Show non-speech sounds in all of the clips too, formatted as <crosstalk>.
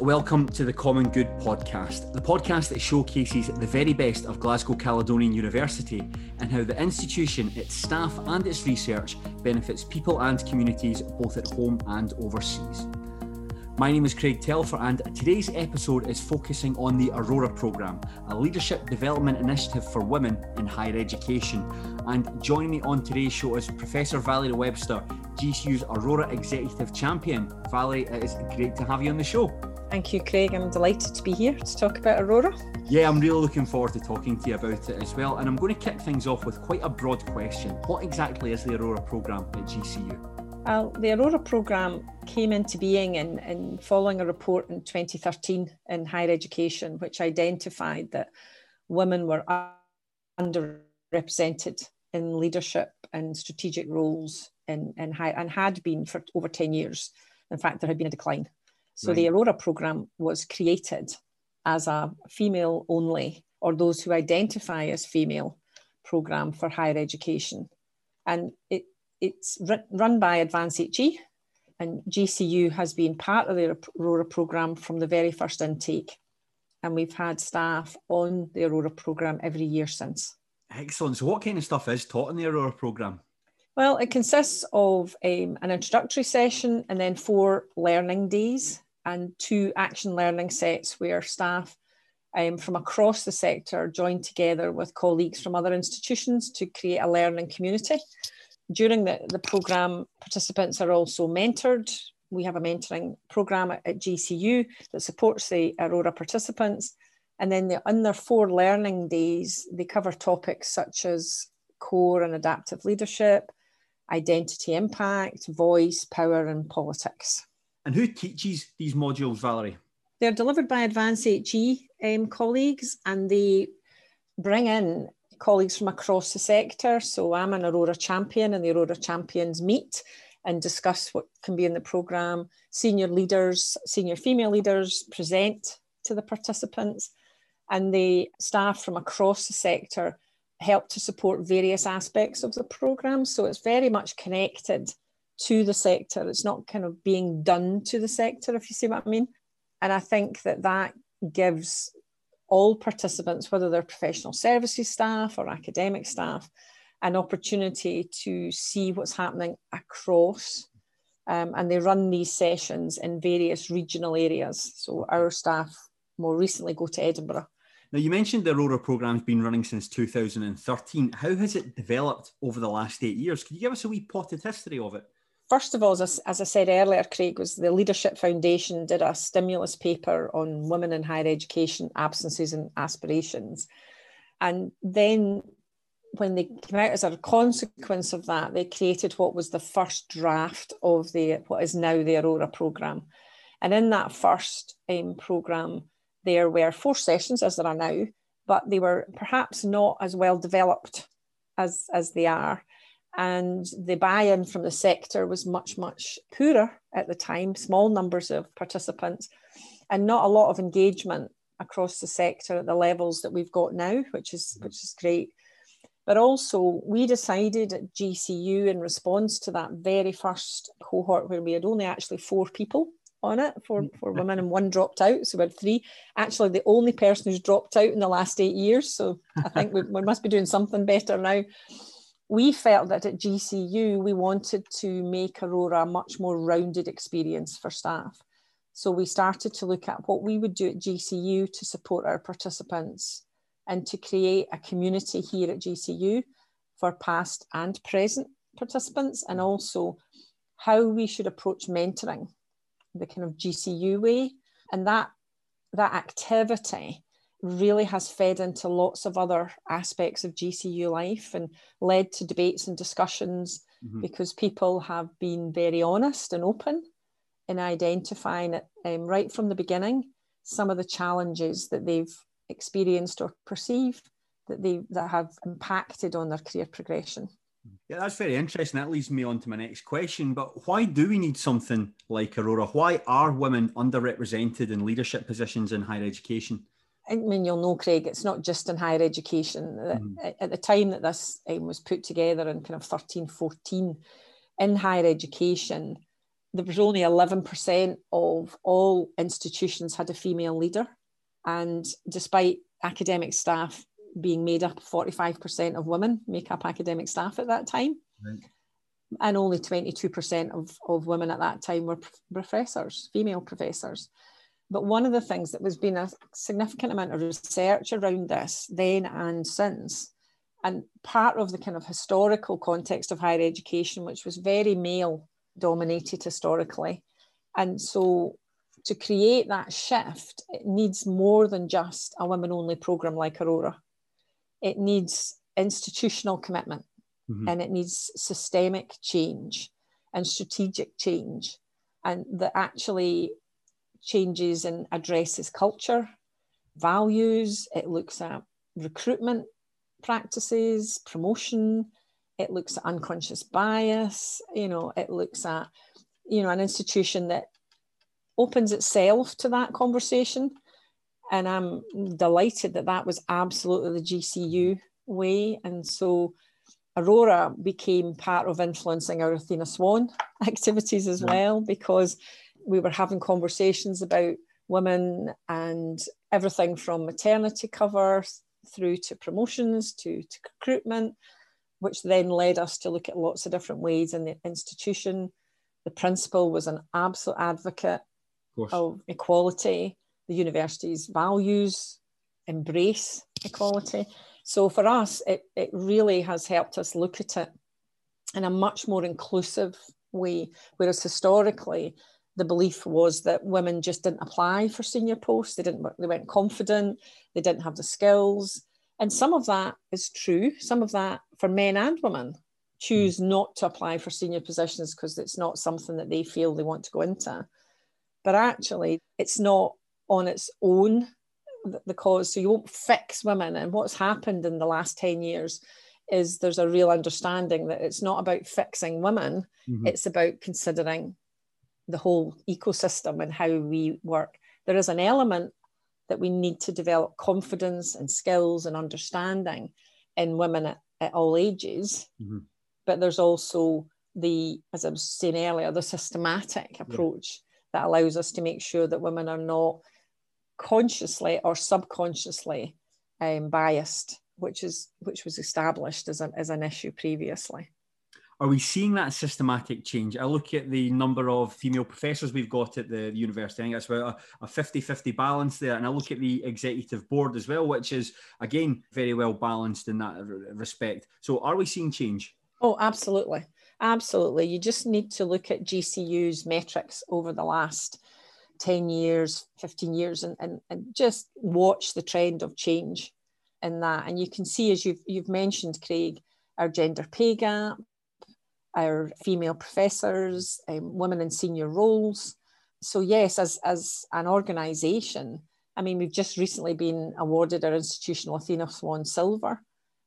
welcome to the Common Good podcast, the podcast that showcases the very best of Glasgow Caledonian University and how the institution, its staff, and its research benefits people and communities both at home and overseas. My name is Craig Telfer, and today's episode is focusing on the Aurora programme, a leadership development initiative for women in higher education. And joining me on today's show is Professor Valerie Webster, GCU's Aurora Executive Champion. Valerie, it is great to have you on the show. Thank you, Craig. I'm delighted to be here to talk about Aurora. Yeah, I'm really looking forward to talking to you about it as well. And I'm going to kick things off with quite a broad question. What exactly is the Aurora programme at GCU? Well, the Aurora programme came into being in, in following a report in 2013 in higher education, which identified that women were underrepresented in leadership and strategic roles in, in high, and had been for over 10 years. In fact, there had been a decline. So right. the Aurora programme was created as a female only, or those who identify as female, programme for higher education. And it it's run by Advance HE, and GCU has been part of the Aurora programme from the very first intake. And we've had staff on the Aurora programme every year since. Excellent. So, what kind of stuff is taught in the Aurora programme? Well, it consists of um, an introductory session and then four learning days and two action learning sets where staff um, from across the sector join together with colleagues from other institutions to create a learning community during the, the programme, participants are also mentored. We have a mentoring programme at, at GCU that supports the Aurora participants. And then the, on their four learning days, they cover topics such as core and adaptive leadership, identity impact, voice, power, and politics. And who teaches these modules, Valerie? They're delivered by Advance HE um, colleagues and they bring in colleagues from across the sector. So I'm an Aurora champion, and the Aurora champions meet and discuss what can be in the programme. Senior leaders, senior female leaders present to the participants, and the staff from across the sector help to support various aspects of the programme. So it's very much connected to the sector. It's not kind of being done to the sector, if you see what I mean. And I think that that gives all participants, whether they're professional services staff or academic staff, an opportunity to see what's happening across. Um, and they run these sessions in various regional areas. So our staff more recently go to Edinburgh. Now, you mentioned the Aurora programme's been running since 2013. How has it developed over the last eight years? Can you give us a wee potted history of it? First of all, as, as I said earlier, Craig, was the Leadership Foundation did a stimulus paper on women in higher education absences and aspirations. And then when they came out as a consequence of that, they created what was the first draft of the what is now the Aurora programme. And in that first um, programme, there were four sessions as there are now, but they were perhaps not as well developed as, as they are and the buy-in from the sector was much much poorer at the time small numbers of participants and not a lot of engagement across the sector at the levels that we've got now which is mm-hmm. which is great but also we decided at GCU in response to that very first cohort where we had only actually four people on it for, mm-hmm. for women and one dropped out so we had three actually the only person who's dropped out in the last eight years so i think we, we must be doing something better now we felt that at GCU we wanted to make Aurora a much more rounded experience for staff. So we started to look at what we would do at GCU to support our participants and to create a community here at GCU for past and present participants, and also how we should approach mentoring, the kind of GCU way. And that that activity really has fed into lots of other aspects of GCU life and led to debates and discussions mm-hmm. because people have been very honest and open in identifying it um, right from the beginning some of the challenges that they've experienced or perceived that they that have impacted on their career progression. Yeah, that's very interesting. That leads me on to my next question. But why do we need something like Aurora? Why are women underrepresented in leadership positions in higher education? I mean, you'll know, Craig, it's not just in higher education. Mm. At the time that this um, was put together in kind of 13, 14, in higher education, there was only 11% of all institutions had a female leader. And despite academic staff being made up 45% of women make up academic staff at that time. Right. And only 22% of, of women at that time were professors, female professors. But one of the things that was been a significant amount of research around this then and since, and part of the kind of historical context of higher education, which was very male dominated historically. And so to create that shift, it needs more than just a women only program like Aurora it needs institutional commitment mm-hmm. and it needs systemic change and strategic change and that actually changes and addresses culture values it looks at recruitment practices promotion it looks at unconscious bias you know it looks at you know an institution that opens itself to that conversation and I'm delighted that that was absolutely the GCU way. And so Aurora became part of influencing our Athena Swan <laughs> activities as well, because we were having conversations about women and everything from maternity cover through to promotions to, to recruitment, which then led us to look at lots of different ways in the institution. The principal was an absolute advocate of, of equality the university's values embrace equality. So for us, it, it really has helped us look at it in a much more inclusive way. Whereas historically, the belief was that women just didn't apply for senior posts. They didn't. They weren't confident. They didn't have the skills. And some of that is true. Some of that for men and women choose mm. not to apply for senior positions because it's not something that they feel they want to go into. But actually, it's not on its own the cause so you won't fix women and what's happened in the last 10 years is there's a real understanding that it's not about fixing women mm-hmm. it's about considering the whole ecosystem and how we work there is an element that we need to develop confidence and skills and understanding in women at, at all ages mm-hmm. but there's also the as i was saying earlier the systematic approach yeah. that allows us to make sure that women are not consciously or subconsciously um, biased, which is which was established as an as an issue previously. Are we seeing that systematic change? I look at the number of female professors we've got at the university. I think that's about a 50 50 balance there. And I look at the executive board as well, which is, again, very well balanced in that respect. So, are we seeing change? Oh, absolutely. Absolutely. You just need to look at GCU's metrics over the last 10 years, 15 years, and, and, and just watch the trend of change in that. And you can see, as you've, you've mentioned, Craig, our gender pay gap, our female professors, um, women in senior roles. So, yes, as, as an organisation, I mean, we've just recently been awarded our institutional Athena Swan Silver,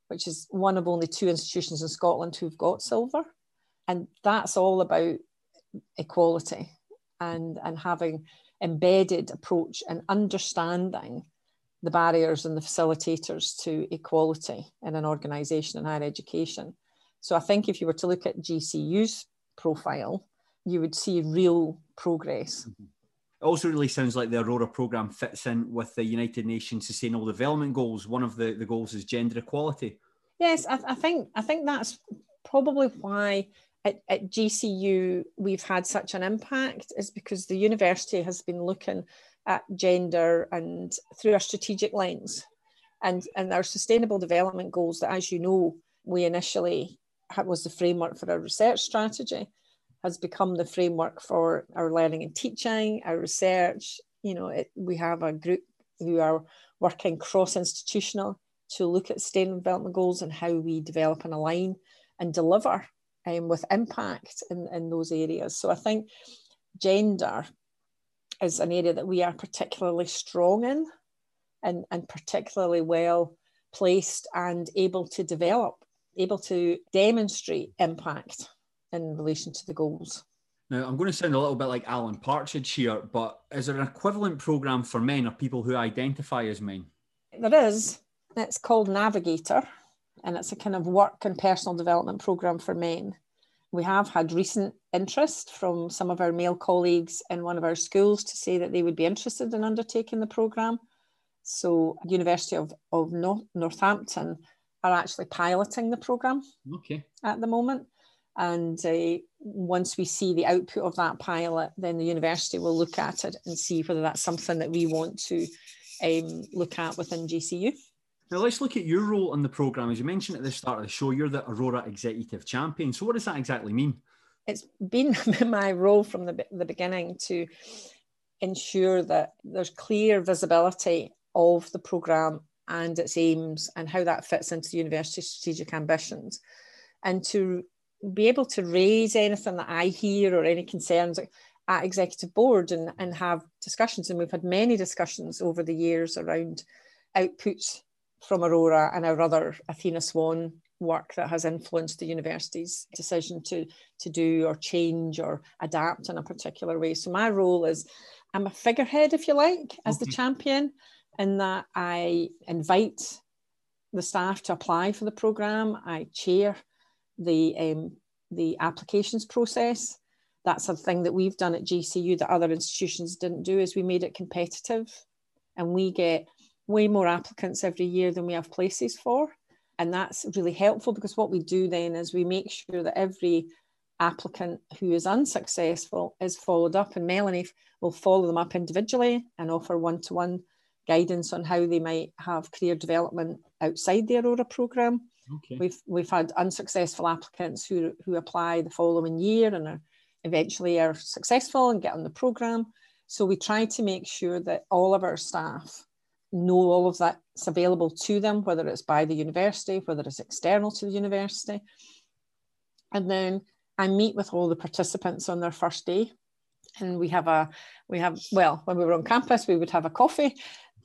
which is one of only two institutions in Scotland who've got silver. And that's all about equality and, and having embedded approach and understanding the barriers and the facilitators to equality in an organisation in higher education. So I think if you were to look at GCU's profile, you would see real progress. Mm-hmm. It also really sounds like the Aurora program fits in with the United Nations Sustainable Development Goals. One of the, the goals is gender equality. Yes, I, I think I think that's probably why at, at GCU we've had such an impact is because the university has been looking at gender and through a strategic lens. And, and our sustainable development goals that, as you know, we initially was the framework for our research strategy, has become the framework for our learning and teaching, our research. You know, it, we have a group who are working cross-institutional to look at sustainable development goals and how we develop and align and deliver um, with impact in, in those areas. So I think gender is an area that we are particularly strong in and, and particularly well placed and able to develop, able to demonstrate impact in relation to the goals. Now, I'm going to sound a little bit like Alan Partridge here, but is there an equivalent program for men or people who identify as men? There is. It's called Navigator and it's a kind of work and personal development program for men. we have had recent interest from some of our male colleagues in one of our schools to say that they would be interested in undertaking the programme. So, University of, of Northampton are actually piloting the programme okay. at the moment. And uh, once we see the output of that pilot, then the university will look at it and see whether that's something that we want to um, look at within GCU. Now let's look at your role in the programme. As you mentioned at the start of the show, you're the Aurora Executive Champion. So what does that exactly mean? It's been <laughs> my role from the, the beginning to ensure that there's clear visibility of the programme and its aims and how that fits into the university's strategic ambitions and to be able to raise anything that I hear or any concerns at executive board and, and have discussions. And we've had many discussions over the years around outputs from Aurora and our other Athena Swan work that has influenced the university's decision to, to do or change or adapt in a particular way. So my role is I'm a figurehead, if you like, as the mm-hmm. champion, in that I invite the staff to apply for the programme. I chair the um, the applications process. That's a thing that we've done at GCU that other institutions didn't do is we made it competitive and we get way more applicants every year than we have places for. And that's really helpful because what we do then is we make sure that every applicant who is unsuccessful is followed up, and Melanie will follow them up individually and offer one to one guidance on how they might have career development outside the Aurora programme. Okay. We've we've had unsuccessful applicants who who apply the following year and are eventually are successful and get on the programme. So we try to make sure that all of our staff know all of that's available to them, whether it's by the university, whether it's external to the university. And then I meet with all the participants on their first day. And we have a, we have, well, when we were on campus, we would have a coffee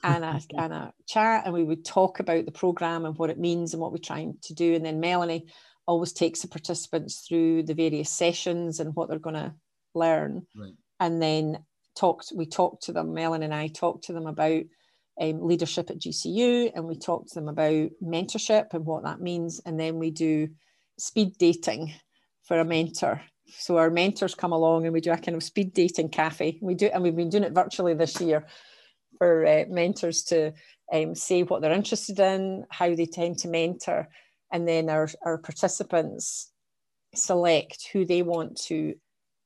and a, <laughs> and a chat and we would talk about the program and what it means and what we're trying to do. And then Melanie always takes the participants through the various sessions and what they're going to learn. Right. And then talked, we talked to them, Melanie and I talked to them about um, leadership at GCU and we talk to them about mentorship and what that means. And then we do speed dating for a mentor. So our mentors come along and we do a kind of speed dating cafe. We do, and we've been doing it virtually this year for uh, mentors to um, say what they're interested in, how they tend to mentor, and then our, our participants select who they want to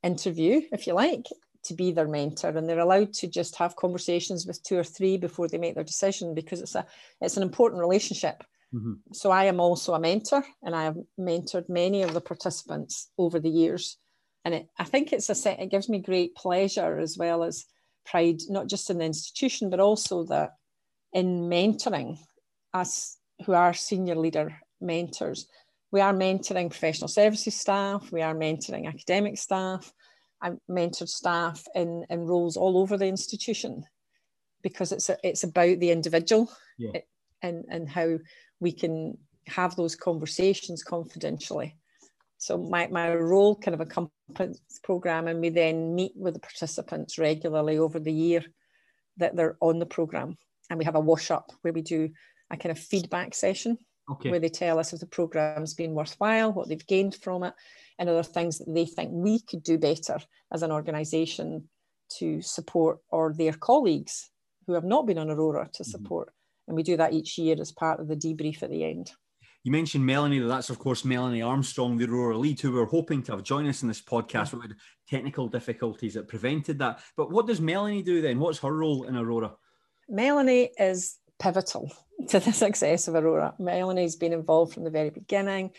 interview, if you like, to be their mentor. And they're allowed to just have conversations with two or three before they make their decision because it's a it's an important relationship. Mm-hmm. so i am also a mentor and i have mentored many of the participants over the years. And it, i think it's a set it gives me great pleasure as well as pride not just in the institution but also that in mentoring us who are senior leader mentors we are mentoring professional services staff we are mentoring academic staff I mentored staff in, in roles all over the institution because it's a, it's about the individual yeah. and, and how we can have those conversations confidentially. So my, my role kind of accompanies program and we then meet with the participants regularly over the year that they're on the program. And we have a wash up where we do a kind of feedback session okay. where they tell us if the program's been worthwhile, what they've gained from it, and other things that they think we could do better as an organisation to support or their colleagues who have not been on Aurora to mm-hmm. support. Mm-hmm. And we do that each year as part of the debrief at the end. You mentioned Melanie, that's of course Melanie Armstrong, the Aurora lead, who we were hoping to have joined us in this podcast, We had technical difficulties that prevented that. But what does Melanie do then? What's her role in Aurora? Melanie is pivotal <laughs> to the success of Aurora. Melanie's been involved from the very beginning.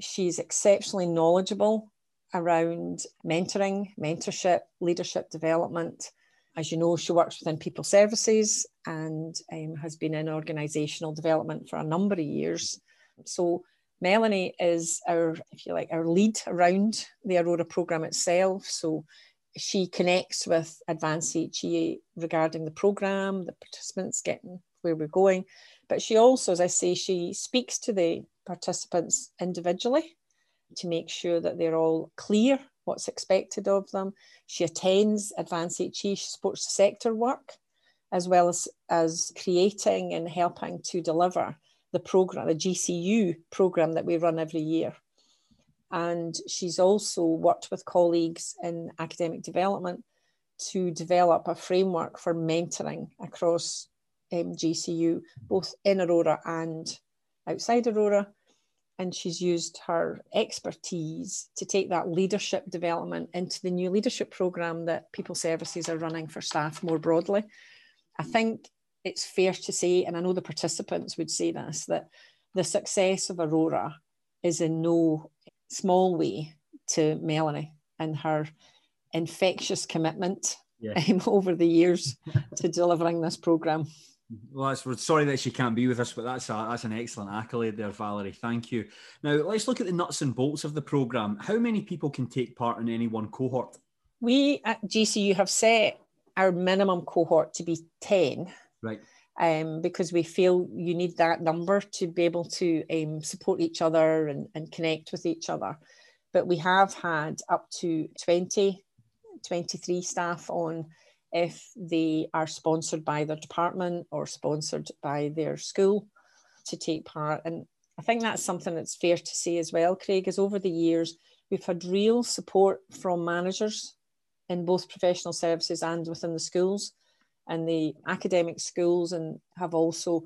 She's exceptionally knowledgeable around mentoring, mentorship, leadership development. As you know, she works within people services and um, has been in organisational development for a number of years. So Melanie is our, if you like, our lead around the Aurora programme itself. So she connects with Advance HE regarding the programme, the participants getting where we're going. But she also, as I say, she speaks to the participants individually to make sure that they're all clear what's expected of them. She attends Advance HE, she supports the sector work, as well as, as creating and helping to deliver the program, the GCU program that we run every year. And she's also worked with colleagues in academic development to develop a framework for mentoring across um, GCU, both in Aurora and outside Aurora. And she's used her expertise to take that leadership development into the new leadership program that People Services are running for staff more broadly. I think it's fair to say, and I know the participants would say this, that the success of Aurora is in no small way to Melanie and her infectious commitment yeah. <laughs> um, over the years to delivering this program. Well, that's, we're sorry that she can't be with us, but that's a, that's an excellent accolade there, Valerie. Thank you. Now, let's look at the nuts and bolts of the program. How many people can take part in any one cohort? We at GCU have set our minimum cohort to be 10. Right. Um, because we feel you need that number to be able to um, support each other and, and connect with each other. But we have had up to 20, 23 staff on if they are sponsored by their department or sponsored by their school to take part. And I think that's something that's fair to say as well, Craig, is over the years, we've had real support from managers in both professional services and within the schools and the academic schools and have also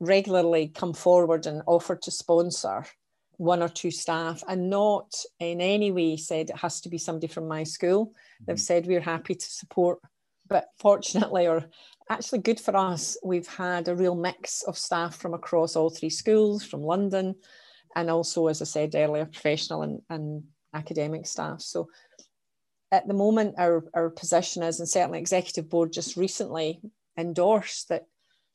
regularly come forward and offered to sponsor one or two staff and not in any way said it has to be somebody from my school. Mm-hmm. They've said we're happy to support. But fortunately, or actually good for us, we've had a real mix of staff from across all three schools, from London, and also, as I said earlier, professional and, and academic staff. So at the moment, our, our position is, and certainly executive board just recently endorsed that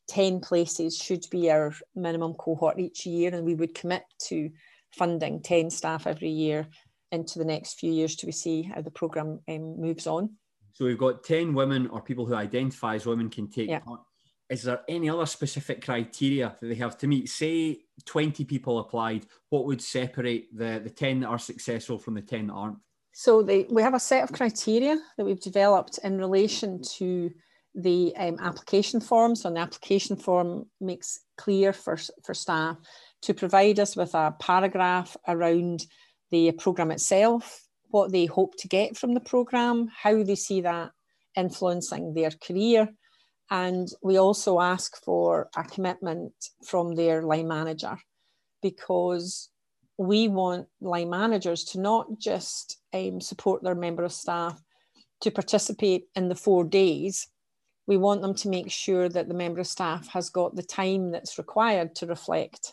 10 places should be our minimum cohort each year, and we would commit to funding 10 staff every year into the next few years to see how the programme um, moves on. So we've got 10 women or people who identify as women can take yeah. part. Is there any other specific criteria that they have to meet? Say 20 people applied, what would separate the, the 10 that are successful from the 10 that aren't? So we have a set of criteria that we've developed in relation to the um, application form. So the application form makes clear for, for staff to provide us with a paragraph around the programme itself, what they hope to get from the programme, how they see that influencing their career. And we also ask for a commitment from their line manager because we want line managers to not just um, support their member of staff to participate in the four days. We want them to make sure that the member of staff has got the time that's required to reflect.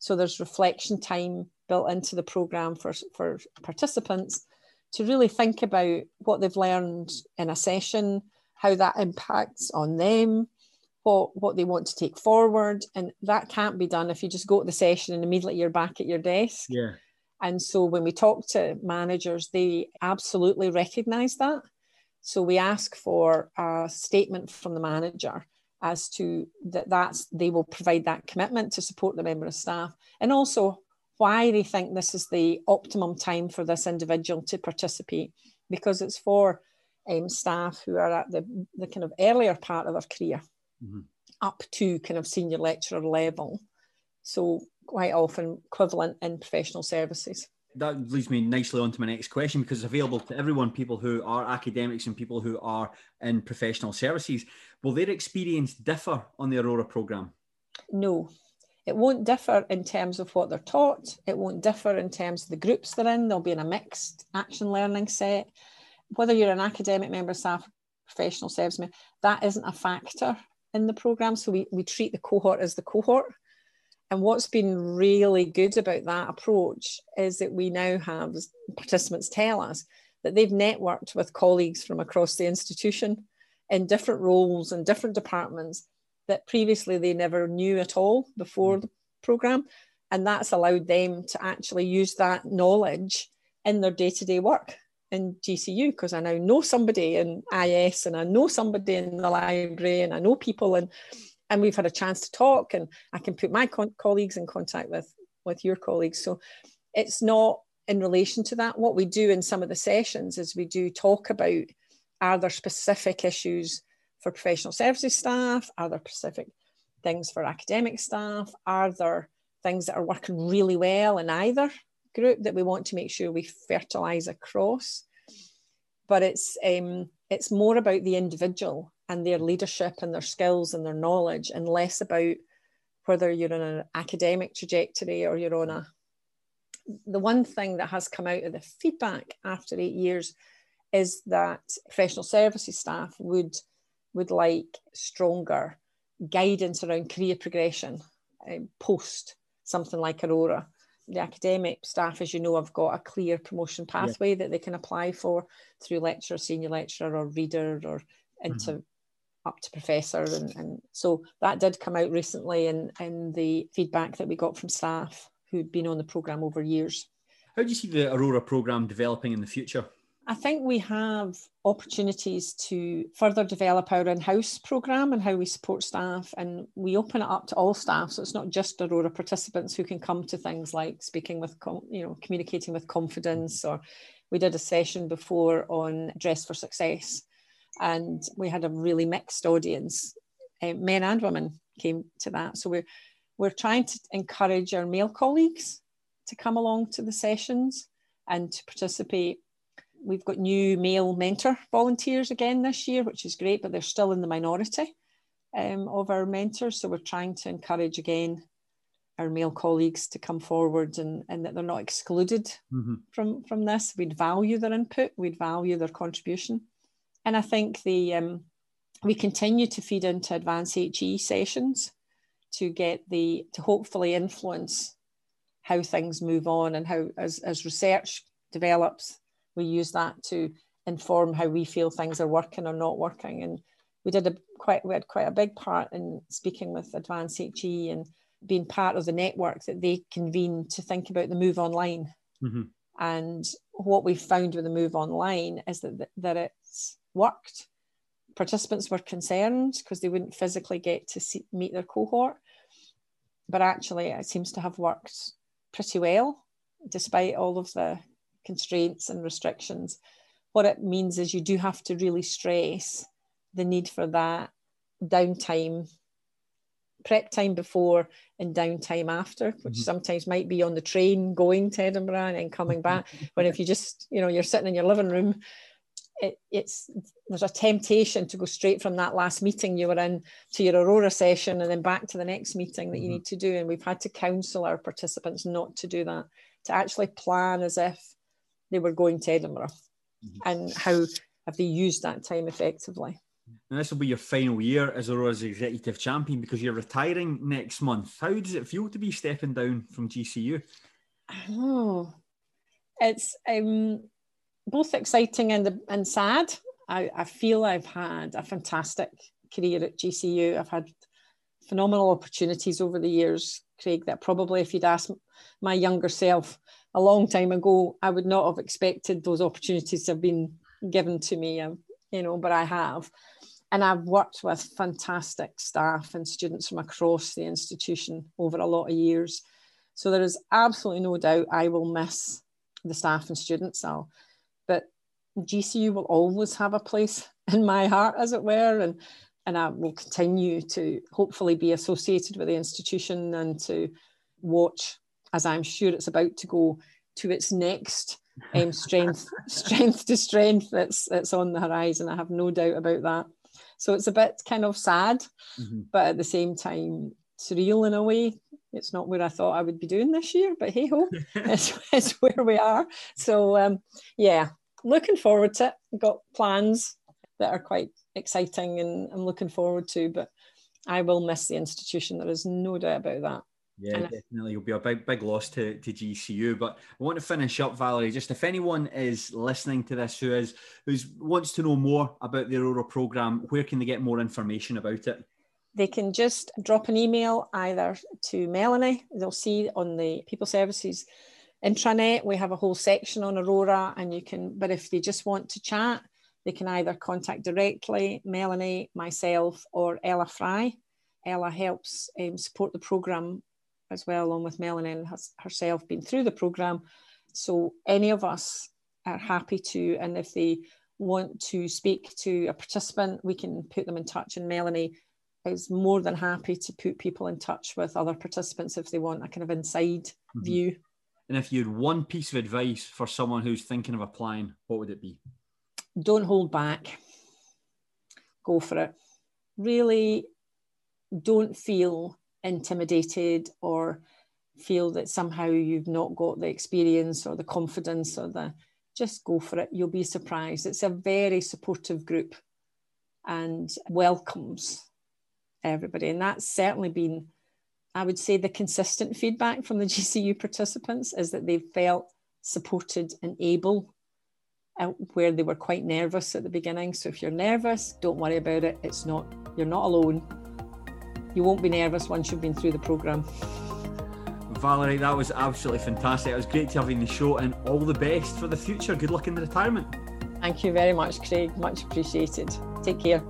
So there's reflection time built into the programme for, for participants to really think about what they've learned in a session, how that impacts on them, what, what they want to take forward. And that can't be done if you just go to the session and immediately you're back at your desk. Yeah. And so when we talk to managers, they absolutely recognize that. So we ask for a statement from the manager as to that that's they will provide that commitment to support the member of staff and also why they think this is the optimum time for this individual to participate because it's for um, staff who are at the, the kind of earlier part of their career mm-hmm. up to kind of senior lecturer level so quite often equivalent in professional services. That leads me nicely on to my next question because it's available to everyone, people who are academics and people who are in professional services. Will their experience differ on the Aurora programme? No, it won't differ in terms of what they're taught. It won't differ in terms of the groups they're in. They'll be in a mixed action learning set. Whether you're an academic member staff, professional serviceman, that isn't a factor in the programme. So we, we treat the cohort as the cohort. And what's been really good about that approach is that we now have participants tell us that they've networked with colleagues from across the institution in different roles and different departments that previously they never knew at all before mm. the program. And that's allowed them to actually use that knowledge in their day to day work in GCU because I now know somebody in IS and I know somebody in the library and I know people and and we've had a chance to talk and i can put my con- colleagues in contact with with your colleagues. So it's not in relation to that. What we do in some of the sessions is we do talk about are there specific issues for professional services staff? Are there specific things for academic staff? Are there things that are working really well in either group that we want to make sure we fertilize across. But it's um, it's more about the individual and their leadership and their skills and their knowledge, and less about whether you're on an academic trajectory or you're on a. The one thing that has come out of the feedback after eight years is that professional services staff would would like stronger guidance around career progression um, post something like Aurora. The academic staff, as you know, have got a clear promotion pathway yeah. that they can apply for through lecturer, senior lecturer, or reader, or into mm-hmm. up to professor. And, and so that did come out recently in, in the feedback that we got from staff who'd been on the programme over years. How do you see the Aurora programme developing in the future? I think we have opportunities to further develop our in-house program and how we support staff and we open it up to all staff so it's not just aurora participants who can come to things like speaking with you know communicating with confidence or we did a session before on dress for success and we had a really mixed audience. Uh, men and women came to that. So we're we're trying to encourage our male colleagues to come along to the sessions and to participate We've got new male mentor volunteers again this year, which is great, but they're still in the minority um, of our mentors. So we're trying to encourage again our male colleagues to come forward and, and that they're not excluded mm-hmm. from, from this. We'd value their input, we'd value their contribution. And I think the um, we continue to feed into Advance HE sessions to get the to hopefully influence how things move on and how as, as research develops we use that to inform how we feel things are working or not working. And we did a quite we had quite a big part in speaking with Advance HE and being part of the network that they convene to think about the move online. Mm-hmm. And what we found with the move online is that that it's worked. Participants were concerned because they wouldn't physically get to see, meet their cohort, but actually it seems to have worked pretty well, despite all of the constraints and restrictions, what it means is you do have to really stress the need for that downtime, prep time before and downtime after, which mm-hmm. sometimes might be on the train going to Edinburgh and coming back. <laughs> when if you just, you know, you're sitting in your living room, it, it's there's a temptation to go straight from that last meeting you were in to your Aurora session and then back to the next meeting that you mm-hmm. need to do. And we've had to counsel our participants not to do that, to actually plan as if they were going to Edinburgh mm-hmm. and how have they used that time effectively. And this will be your final year as Aurora's executive champion because you're retiring next month. How does it feel to be stepping down from GCU? Oh, it's um, both exciting and, and sad. I, I feel I've had a fantastic career at GCU. I've had phenomenal opportunities over the years, Craig, that probably if you'd asked my younger self a long time ago, I would not have expected those opportunities to have been given to me, um, you know, but I have. And I've worked with fantastic staff and students from across the institution over a lot of years. So there is absolutely no doubt I will miss the staff and students. I'll, but GCU will always have a place <laughs> in my heart, as it were, and and I will continue to hopefully be associated with the institution and to watch as I'm sure it's about to go to its next <laughs> um, strength, strength to strength that's that's on the horizon. I have no doubt about that. So it's a bit kind of sad, mm-hmm. but at the same time surreal in a way. It's not where I thought I would be doing this year, but hey ho, <laughs> it's, it's where we are. So um, yeah, looking forward to it. Got plans that are quite exciting and I'm looking forward to, but I will miss the institution. There is no doubt about that. Yeah, and definitely. It'll be a big, big loss to, to GCU. But I want to finish up, Valerie. Just if anyone is listening to this who is who's wants to know more about the Aurora program, where can they get more information about it? They can just drop an email either to Melanie. They'll see on the People Services intranet we have a whole section on Aurora, and you can. But if they just want to chat, they can either contact directly Melanie, myself, or Ella Fry. Ella helps um, support the program as well, along with Melanie has herself been through the program. So any of us are happy to, and if they want to speak to a participant, we can put them in touch. And Melanie is more than happy to put people in touch with other participants if they want a kind of inside mm-hmm. view And if you had one piece of advice for someone who's thinking of applying, what would it be? Don't hold back. Go for it. Really don't feel intimidated or feel that somehow you've not got the experience or the confidence or the just go for it. You'll be surprised. It's a very supportive group and welcomes everybody. And that's certainly been I would say the consistent feedback from the <laughs> GCU participants is that they felt supported and able where they were quite nervous at the beginning. So if you're nervous, don't worry about it. It's not, you're not alone. You won't be nervous once you've been through the programme. Valerie, that was absolutely fantastic. It was great to have you in the show and all the best for the future. Good luck in the retirement. Thank you very much, Craig. Much appreciated. Take care.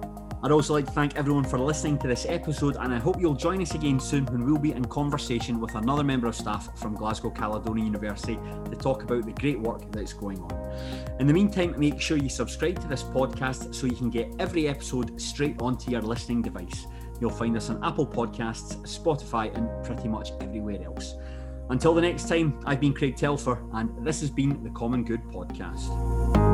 I'd also like to thank everyone for listening to this episode, and I hope you'll join us again soon when we'll be in conversation with another member of staff from Glasgow Caledonian University to talk about the great work that's going on. In the meantime, make sure you subscribe to this podcast so you can get every episode straight onto your listening device. You'll find us on Apple Podcasts, Spotify, and pretty much everywhere else. Until the next time, I've been Craig Telfer, and this has been the Common Good Podcast.